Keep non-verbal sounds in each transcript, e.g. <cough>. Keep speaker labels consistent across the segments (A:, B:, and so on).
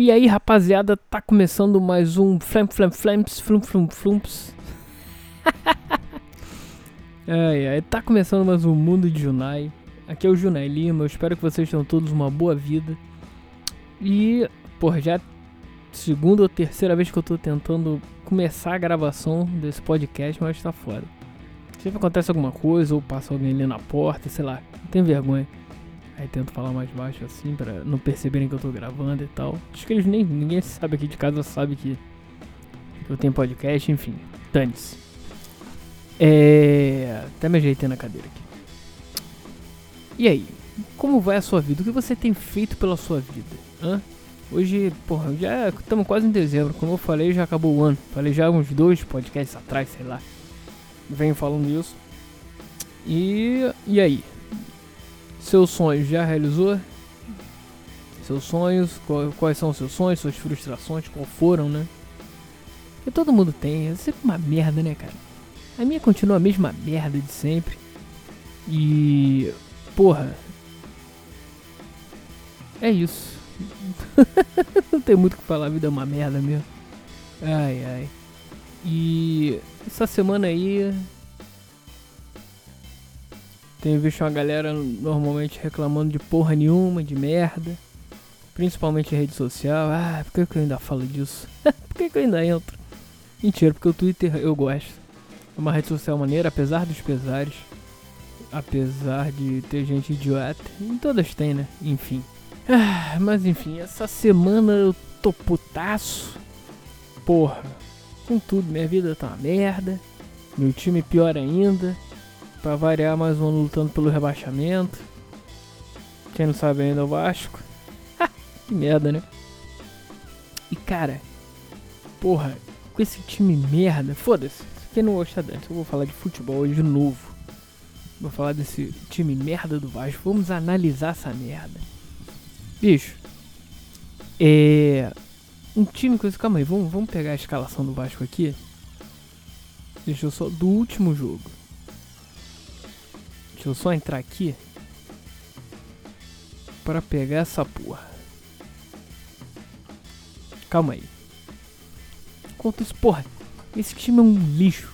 A: E aí, rapaziada, tá começando mais um Flam Flam Flamps, Flum Flum Flumps. <laughs> ai, ai, tá começando mais um Mundo de Junai. Aqui é o Junai Lima, eu espero que vocês tenham todos uma boa vida. E, porra, já é segunda ou terceira vez que eu tô tentando começar a gravação desse podcast, mas tá foda. Sempre acontece alguma coisa, ou passa alguém ali na porta, sei lá, não tem vergonha. Aí tento falar mais baixo assim pra não perceberem que eu tô gravando e tal. Acho que eles nem. ninguém sabe aqui de casa sabe que, que eu tenho podcast, enfim. Dane-se. É. Até me ajeitei na cadeira aqui. E aí? Como vai a sua vida? O que você tem feito pela sua vida? Hã? Hoje, porra, já estamos quase em dezembro. Como eu falei, já acabou o ano. Falei já uns dois podcasts atrás, sei lá. Venho falando isso. E. E aí? Seus sonhos já realizou? Seus sonhos, quais são os seus sonhos, suas frustrações, qual foram, né? Que todo mundo tem, é sempre uma merda, né, cara? A minha continua a mesma merda de sempre. E. Porra. É isso. <laughs> Não tem muito o que falar, a vida é uma merda mesmo. Ai, ai. E. Essa semana aí tenho visto uma galera normalmente reclamando de porra nenhuma, de merda. Principalmente em rede social. Ah, por que, que eu ainda falo disso? <laughs> por que, que eu ainda entro? Mentira, porque o Twitter eu gosto. É uma rede social maneira, apesar dos pesares. Apesar de ter gente idiota. Em todas tem, né? Enfim. Ah, mas enfim, essa semana eu tô putaço. Porra. Com tudo, minha vida tá uma merda. Meu time pior ainda. Pra variar, mais um lutando pelo rebaixamento. Quem não sabe ainda é o Vasco. <laughs> que merda, né? E cara, porra, com esse time merda, foda-se. Quem não gosta dessa, eu vou falar de futebol hoje de novo. Vou falar desse time merda do Vasco. Vamos analisar essa merda. Bicho, é. Um time com esse. Calma aí, vamos, vamos pegar a escalação do Vasco aqui. Deixa eu só. Do último jogo. Deixa eu só entrar aqui para pegar essa porra. Calma aí. Conta isso, porra. Esse time é um lixo.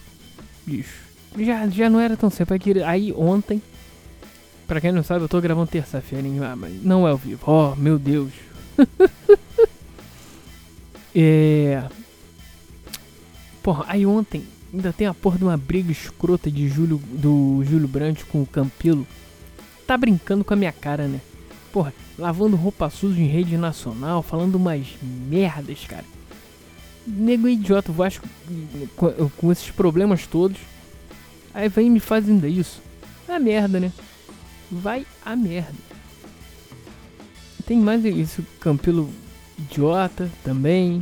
A: Lixo. Já, já não era tão sempre. Aí ontem, pra quem não sabe, eu tô gravando terça-feira, ah, mas não é ao vivo. Oh, meu Deus. <laughs> é. Porra, aí ontem Ainda tem a porra de uma briga escrota de Júlio, do Júlio Brandt com o Campelo. Tá brincando com a minha cara, né? Porra, lavando roupa suja em rede nacional, falando umas merdas, cara. Nego idiota, o Vasco com, com, esses problemas todos. Aí vem me faz ainda isso. A merda, né? Vai a merda. Tem mais isso, Campelo idiota também.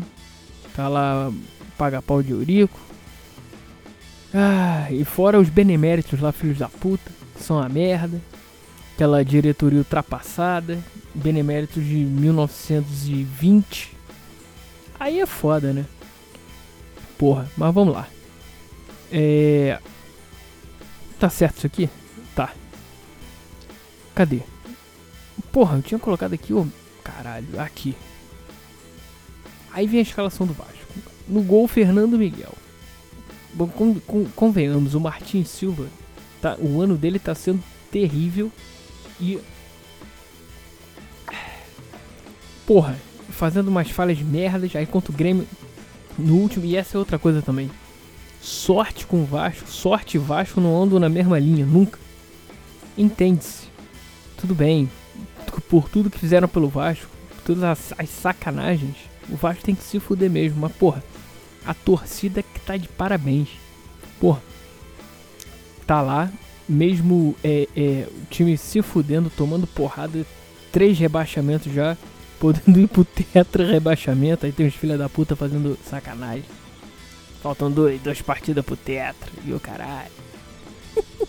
A: Tá lá, paga pau de Eurico. Ah, e fora os beneméritos lá, filhos da puta, são a merda. Aquela diretoria ultrapassada, beneméritos de 1920. Aí é foda, né? Porra, mas vamos lá. É. Tá certo isso aqui? Tá. Cadê? Porra, eu tinha colocado aqui, ô. Caralho, aqui. Aí vem a escalação do Vasco. No gol, Fernando Miguel. Bom, com, com, convenhamos, o Martin Silva, tá, o ano dele tá sendo terrível e. Porra, fazendo umas falhas merdas, aí contra o Grêmio no último, e essa é outra coisa também. Sorte com o Vasco, sorte e Vasco não andam na mesma linha, nunca. Entende-se. Tudo bem, por tudo que fizeram pelo Vasco, todas as, as sacanagens, o Vasco tem que se fuder mesmo, mas porra a torcida que tá de parabéns. Pô, tá lá, mesmo é, é, o time se fudendo, tomando porrada, três rebaixamentos já, <laughs> podendo ir pro tetra rebaixamento. Aí tem os filha da puta fazendo sacanagem. Faltam dois, duas partidas pro tetra, e o caralho. <laughs>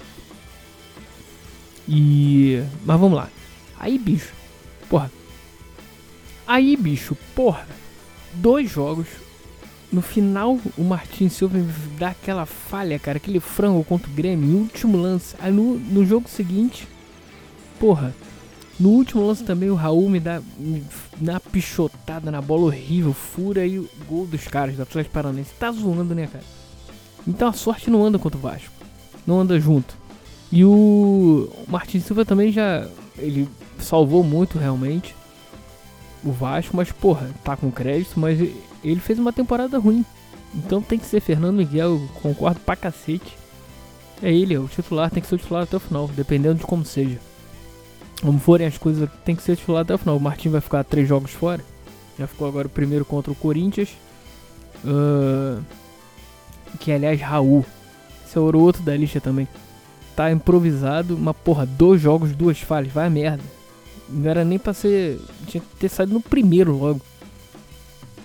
A: e. Mas vamos lá. Aí, bicho. Porra. Aí, bicho, porra. Dois jogos, no final, o Martins Silva dá aquela falha, cara, aquele frango contra o Grêmio, último lance. Aí no, no jogo seguinte, porra, No último lance também o Raul me dá, me dá uma pichotada na bola horrível, fura e o gol dos caras do Atlético Paranaense. Tá zoando, né, cara? Então a sorte não anda contra o Vasco. Não anda junto. E o Martins Silva também já. Ele salvou muito realmente o Vasco, mas porra, tá com crédito, mas ele fez uma temporada ruim. Então tem que ser Fernando Miguel, concordo pra cacete. É ele, é o titular, tem que ser o titular até o final, dependendo de como seja. Como forem as coisas, tem que ser titular até o final. O Martin vai ficar três jogos fora. Já ficou agora o primeiro contra o Corinthians. Uh, que aliás, Raul. Esse é o outro da lista também. Tá improvisado, uma porra, dois jogos, duas falhas. Vai a merda. Não era nem pra ser. Tinha que ter saído no primeiro logo.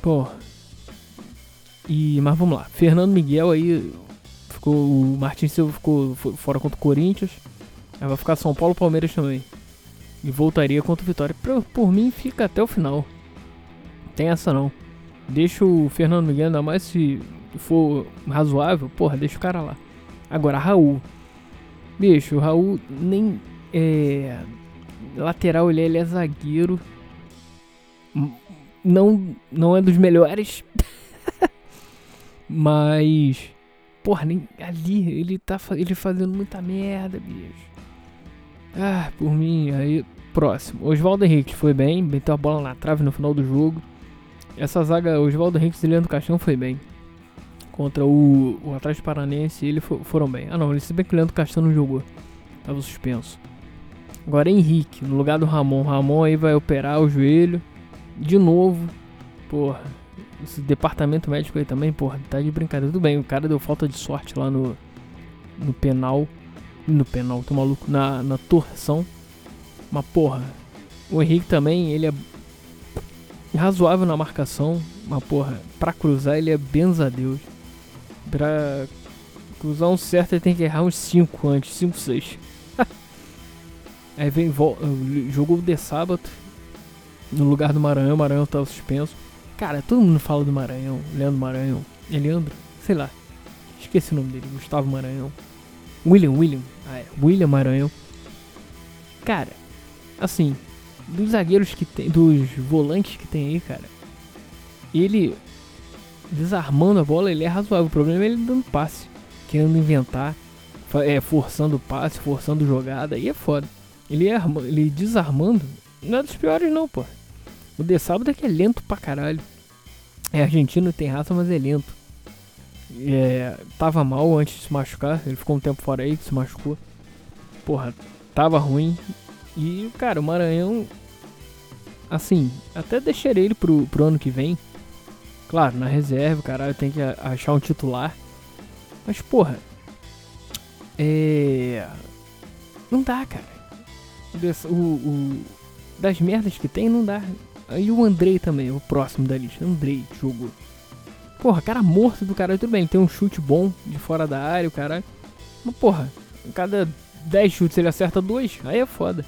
A: Porra. E, mas vamos lá. Fernando Miguel aí. Ficou. O Martins Silva ficou fora contra o Corinthians. Aí vai ficar São Paulo Palmeiras também. E voltaria contra o Vitória. Por, por mim, fica até o final. Tem essa não. Deixa o Fernando Miguel, ainda mais se for razoável, porra, deixa o cara lá. Agora, Raul. Bicho, o Raul nem. É. Lateral ele é, ele é zagueiro. Não, não é dos melhores. Mas. Porra, nem ali ele tá ele fazendo muita merda, bicho. Ah, por mim, aí. Próximo. Oswaldo Henrique foi bem, meteu a bola na trave no final do jogo. Essa zaga, Oswaldo Henrique e Leandro Caixão foi bem. Contra o, o Atlético Paranense, ele for, foram bem. Ah não, se bem que o Leandro Caixão não jogou. Tava suspenso. Agora Henrique, no lugar do Ramon. Ramon aí vai operar o joelho. De novo. Porra. Esse departamento médico aí também, porra, tá de brincadeira. Tudo bem, o cara deu falta de sorte lá no, no penal no penal, tô maluco, na, na torção. Mas porra, o Henrique também, ele é razoável na marcação. Mas porra, pra cruzar ele é benza a Deus. Pra cruzar um certo ele tem que errar uns 5 antes, 5, 6. <laughs> Aí vem, jogou de sábado no lugar do Maranhão, o Maranhão tava suspenso. Cara, todo mundo fala do Maranhão, Leandro Maranhão. Leandro? Sei lá. Esqueci o nome dele, Gustavo Maranhão. William, William. Ah, é. William Maranhão. Cara, assim, dos zagueiros que tem, dos volantes que tem aí, cara, ele desarmando a bola, ele é razoável. O problema é ele dando passe, querendo inventar, é, forçando passe, forçando jogada, aí é foda. Ele, é, ele desarmando, não é dos piores não, pô. O De Sábado é que é lento pra caralho. É argentino, tem raça, mas é lento. É, tava mal antes de se machucar. Ele ficou um tempo fora aí se machucou. Porra, tava ruim. E, cara, o Maranhão. Assim, até deixaria ele pro, pro ano que vem. Claro, na reserva, caralho, tem que achar um titular. Mas, porra. É. Não dá, cara. O, o, das merdas que tem, não dá. E o Andrei também, o próximo da lista. Andrei jogou. Porra, cara morto do caralho, tudo bem, ele tem um chute bom de fora da área, o caralho. Mas porra, cada 10 chutes ele acerta dois, aí é foda.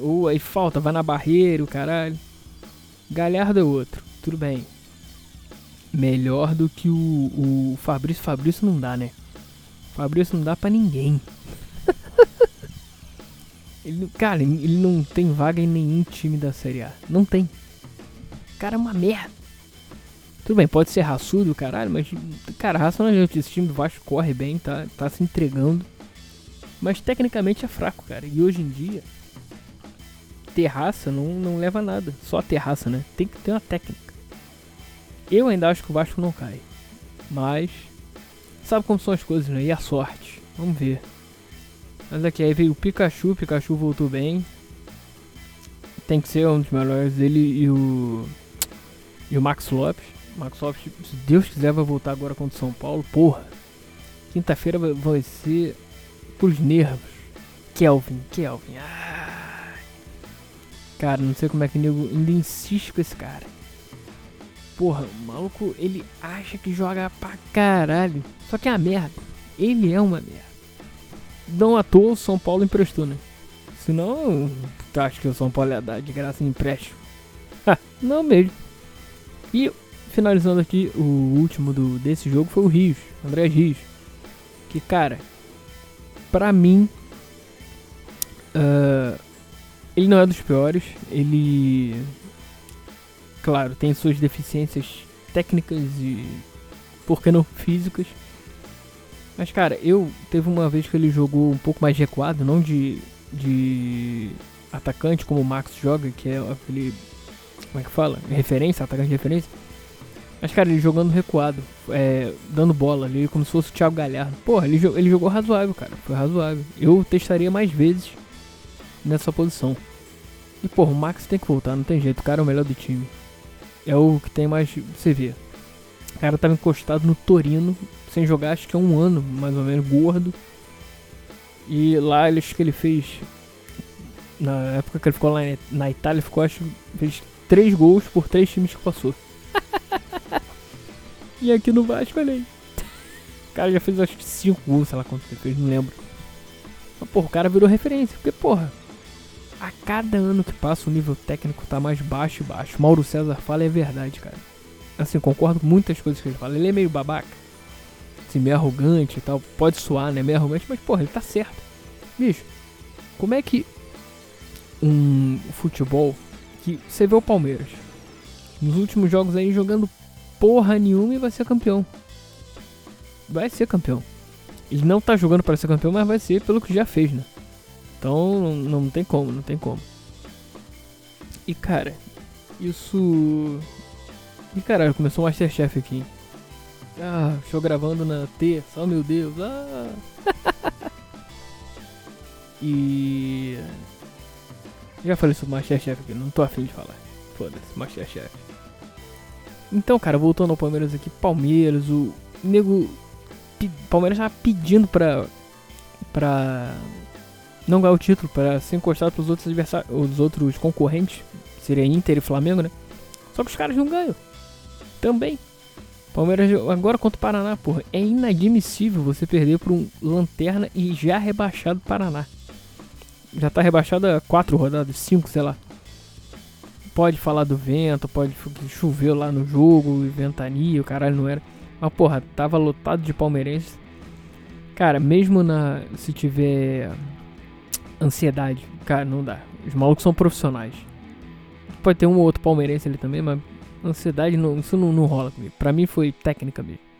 A: Ou aí falta, vai na barreira, o caralho. Galhardo é outro, tudo bem. Melhor do que o, o Fabrício. Fabrício não dá, né? Fabrício não dá pra ninguém. <laughs> ele, cara, ele não tem vaga em nenhum time da Série A. Não tem. Cara é uma merda. Tudo bem, pode ser raçudo, caralho, mas, cara, raça não adianta. Esse time do Vasco corre bem, tá, tá se entregando. Mas tecnicamente é fraco, cara. E hoje em dia, ter raça não, não leva a nada. Só ter raça, né? Tem que ter uma técnica. Eu ainda acho que o Vasco não cai. Mas, sabe como são as coisas, né? E a sorte. Vamos ver. Mas aqui, aí veio o Pikachu. O Pikachu voltou bem. Tem que ser um dos melhores. Ele e o. E o Max Lopes. Microsoft, se Deus quiser, vai voltar agora contra o São Paulo. Porra, quinta-feira vai ser pros nervos. Kelvin, Kelvin. Ah. Cara, não sei como é que o nego ainda insiste com esse cara. Porra, o maluco, ele acha que joga pra caralho. Só que é uma merda. Ele é uma merda. Não à toa o São Paulo emprestou, né? Senão, tu acha que o São Paulo ia dar de graça em empréstimo? <laughs> não mesmo. E finalizando aqui, o último do, desse jogo foi o Rios, André Rios. Que, cara, pra mim, uh, ele não é dos piores, ele. Claro, tem suas deficiências técnicas e. por que não físicas. Mas, cara, eu. Teve uma vez que ele jogou um pouco mais recuado, não de. de atacante como o Max joga, que é aquele. Como é que fala? Referência, atacante de referência. Mas, cara, ele jogando recuado, é, dando bola ali, como se fosse o Thiago Galhardo. Porra, ele, ele jogou razoável, cara. Foi razoável. Eu testaria mais vezes nessa posição. E, porra, o Max tem que voltar, não tem jeito. O cara é o melhor do time. É o que tem mais. Você vê. O cara tava encostado no Torino, sem jogar acho que é um ano, mais ou menos, gordo. E lá acho que ele fez. Na época que ele ficou lá na Itália, ficou acho fez três gols por três times que passou. <laughs> e aqui no Vasco, olha aí. O cara já fez acho que cinco gols, sei lá quanto ele fez, não lembro. Mas porra, o cara virou referência. Porque, porra, a cada ano que passa o nível técnico tá mais baixo e baixo. Mauro César fala é verdade, cara. Assim, concordo com muitas coisas que ele fala. Ele é meio babaca. Assim, meio arrogante e tal. Pode soar, né? Meio arrogante, mas porra, ele tá certo. Bicho, como é que um futebol que você vê o Palmeiras nos últimos jogos aí jogando porra nenhuma e vai ser campeão. Vai ser campeão. Ele não tá jogando para ser campeão, mas vai ser pelo que já fez, né? Então não, não tem como, não tem como. E cara, isso. E caralho, começou o Masterchef aqui. Ah, estou gravando na terça, oh meu Deus. Ah. <laughs> e. Já falei sobre Masterchef aqui, não tô afim de falar. Foda-se, Masterchef. Então, cara, voltando ao Palmeiras aqui, Palmeiras, o nego. Palmeiras tava pedindo pra. pra. não ganhar o título, pra ser encostado pros outros adversários. os outros concorrentes. Seria Inter e Flamengo, né? Só que os caras não ganham. Também. Palmeiras agora contra o Paraná, porra. É inadmissível você perder por um lanterna e já rebaixado Paraná. Já tá rebaixado a quatro rodadas, cinco, sei lá pode falar do vento, pode chover lá no jogo, ventania, o caralho não era. Mas porra, tava lotado de palmeirenses. Cara, mesmo na se tiver ansiedade, cara, não dá. Os malucos são profissionais. Pode ter um ou outro palmeirense ali também, mas ansiedade não, isso não, não rola comigo. Pra mim foi técnica mesmo.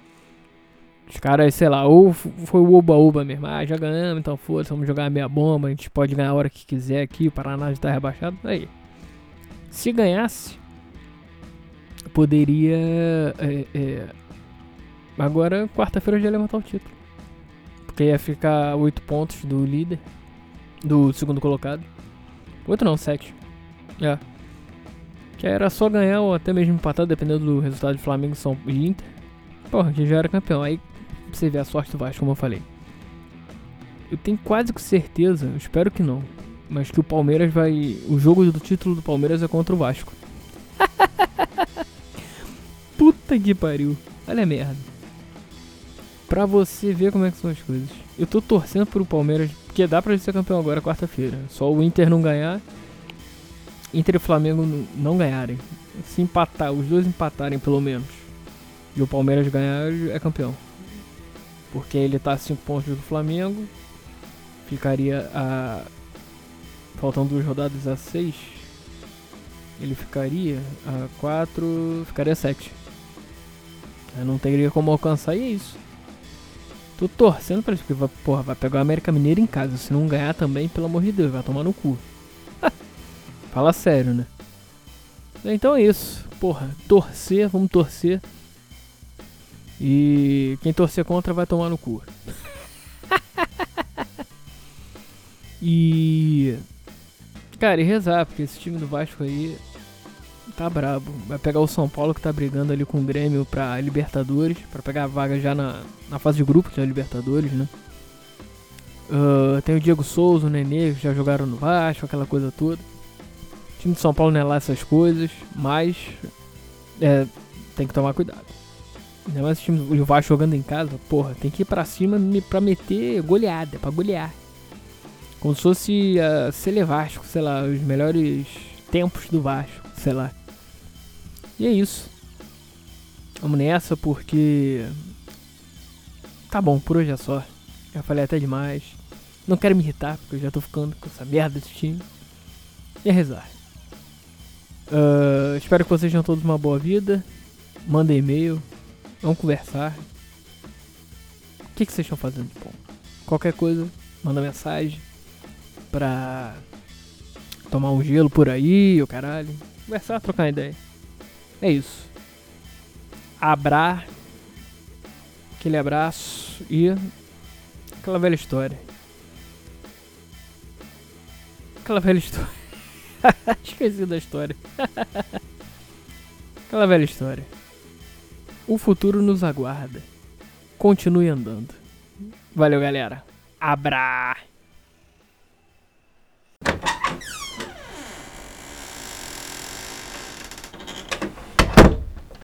A: Os caras, sei lá, ou foi o oba-oba mesmo. Ah, já ganhamos, então foda-se, vamos jogar a meia bomba. A gente pode ganhar a hora que quiser aqui. O Paraná já tá rebaixado. Aí, se ganhasse, poderia. É, é, agora, quarta-feira, já levantar o título. Porque ia ficar 8 pontos do líder, do segundo colocado. 8 não, 7. É. Que era só ganhar ou até mesmo empatar, dependendo do resultado de Flamengo São e Inter. Porra, que já era campeão. Aí você vê a sorte do Vasco, como eu falei. Eu tenho quase certeza, espero que não, mas que o Palmeiras vai. O jogo do título do Palmeiras é contra o Vasco. <laughs> Puta que pariu. Olha a merda. Pra você ver como é que são as coisas. Eu tô torcendo pro Palmeiras, porque dá pra ele ser campeão agora quarta-feira. Só o Inter não ganhar. Inter e Flamengo não ganharem. Se empatar, os dois empatarem pelo menos. E o Palmeiras ganhar é campeão. Porque ele tá a 5 pontos do Flamengo. Ficaria a faltam duas rodadas a 6, ele ficaria a 4, ficaria a 7. não teria como alcançar e é isso. Tô torcendo pra isso, porque porra, vai pegar o América Mineiro em casa. Se não ganhar também, pelo amor de Deus, vai tomar no cu. <laughs> Fala sério, né? Então é isso. Porra, torcer, vamos torcer. E quem torcer contra vai tomar no cu. <laughs> e Cara, e rezar, porque esse time do Vasco aí tá brabo. Vai pegar o São Paulo que tá brigando ali com o Grêmio pra Libertadores, pra pegar a vaga já na, na fase de grupo da Libertadores, né? Uh, tem o Diego Souza, o Nenê, que já jogaram no Vasco, aquela coisa toda. O time de São Paulo não é lá essas coisas, mas é, tem que tomar cuidado. Ainda mais time Vasco jogando em casa, porra, tem que ir pra cima pra meter goleada, pra golear. Como se fosse a uh, Cele Vasco, sei lá, os melhores tempos do Vasco, sei lá. E é isso. Vamos nessa porque. Tá bom, por hoje é só. Já falei até demais. Não quero me irritar, porque eu já tô ficando com essa merda desse time. e rezar. Uh, espero que vocês tenham todos uma boa vida. Mandem e-mail. Vamos conversar. O que, que vocês estão fazendo de bom? Qualquer coisa, manda mensagem pra tomar um gelo por aí, o caralho. Conversar, trocar ideia. É isso. Abrar. Aquele abraço e aquela velha história. Aquela velha história. <laughs> Esqueci da história. <laughs> Aquela velha história. O futuro nos aguarda. Continue andando. Valeu, galera. Abra!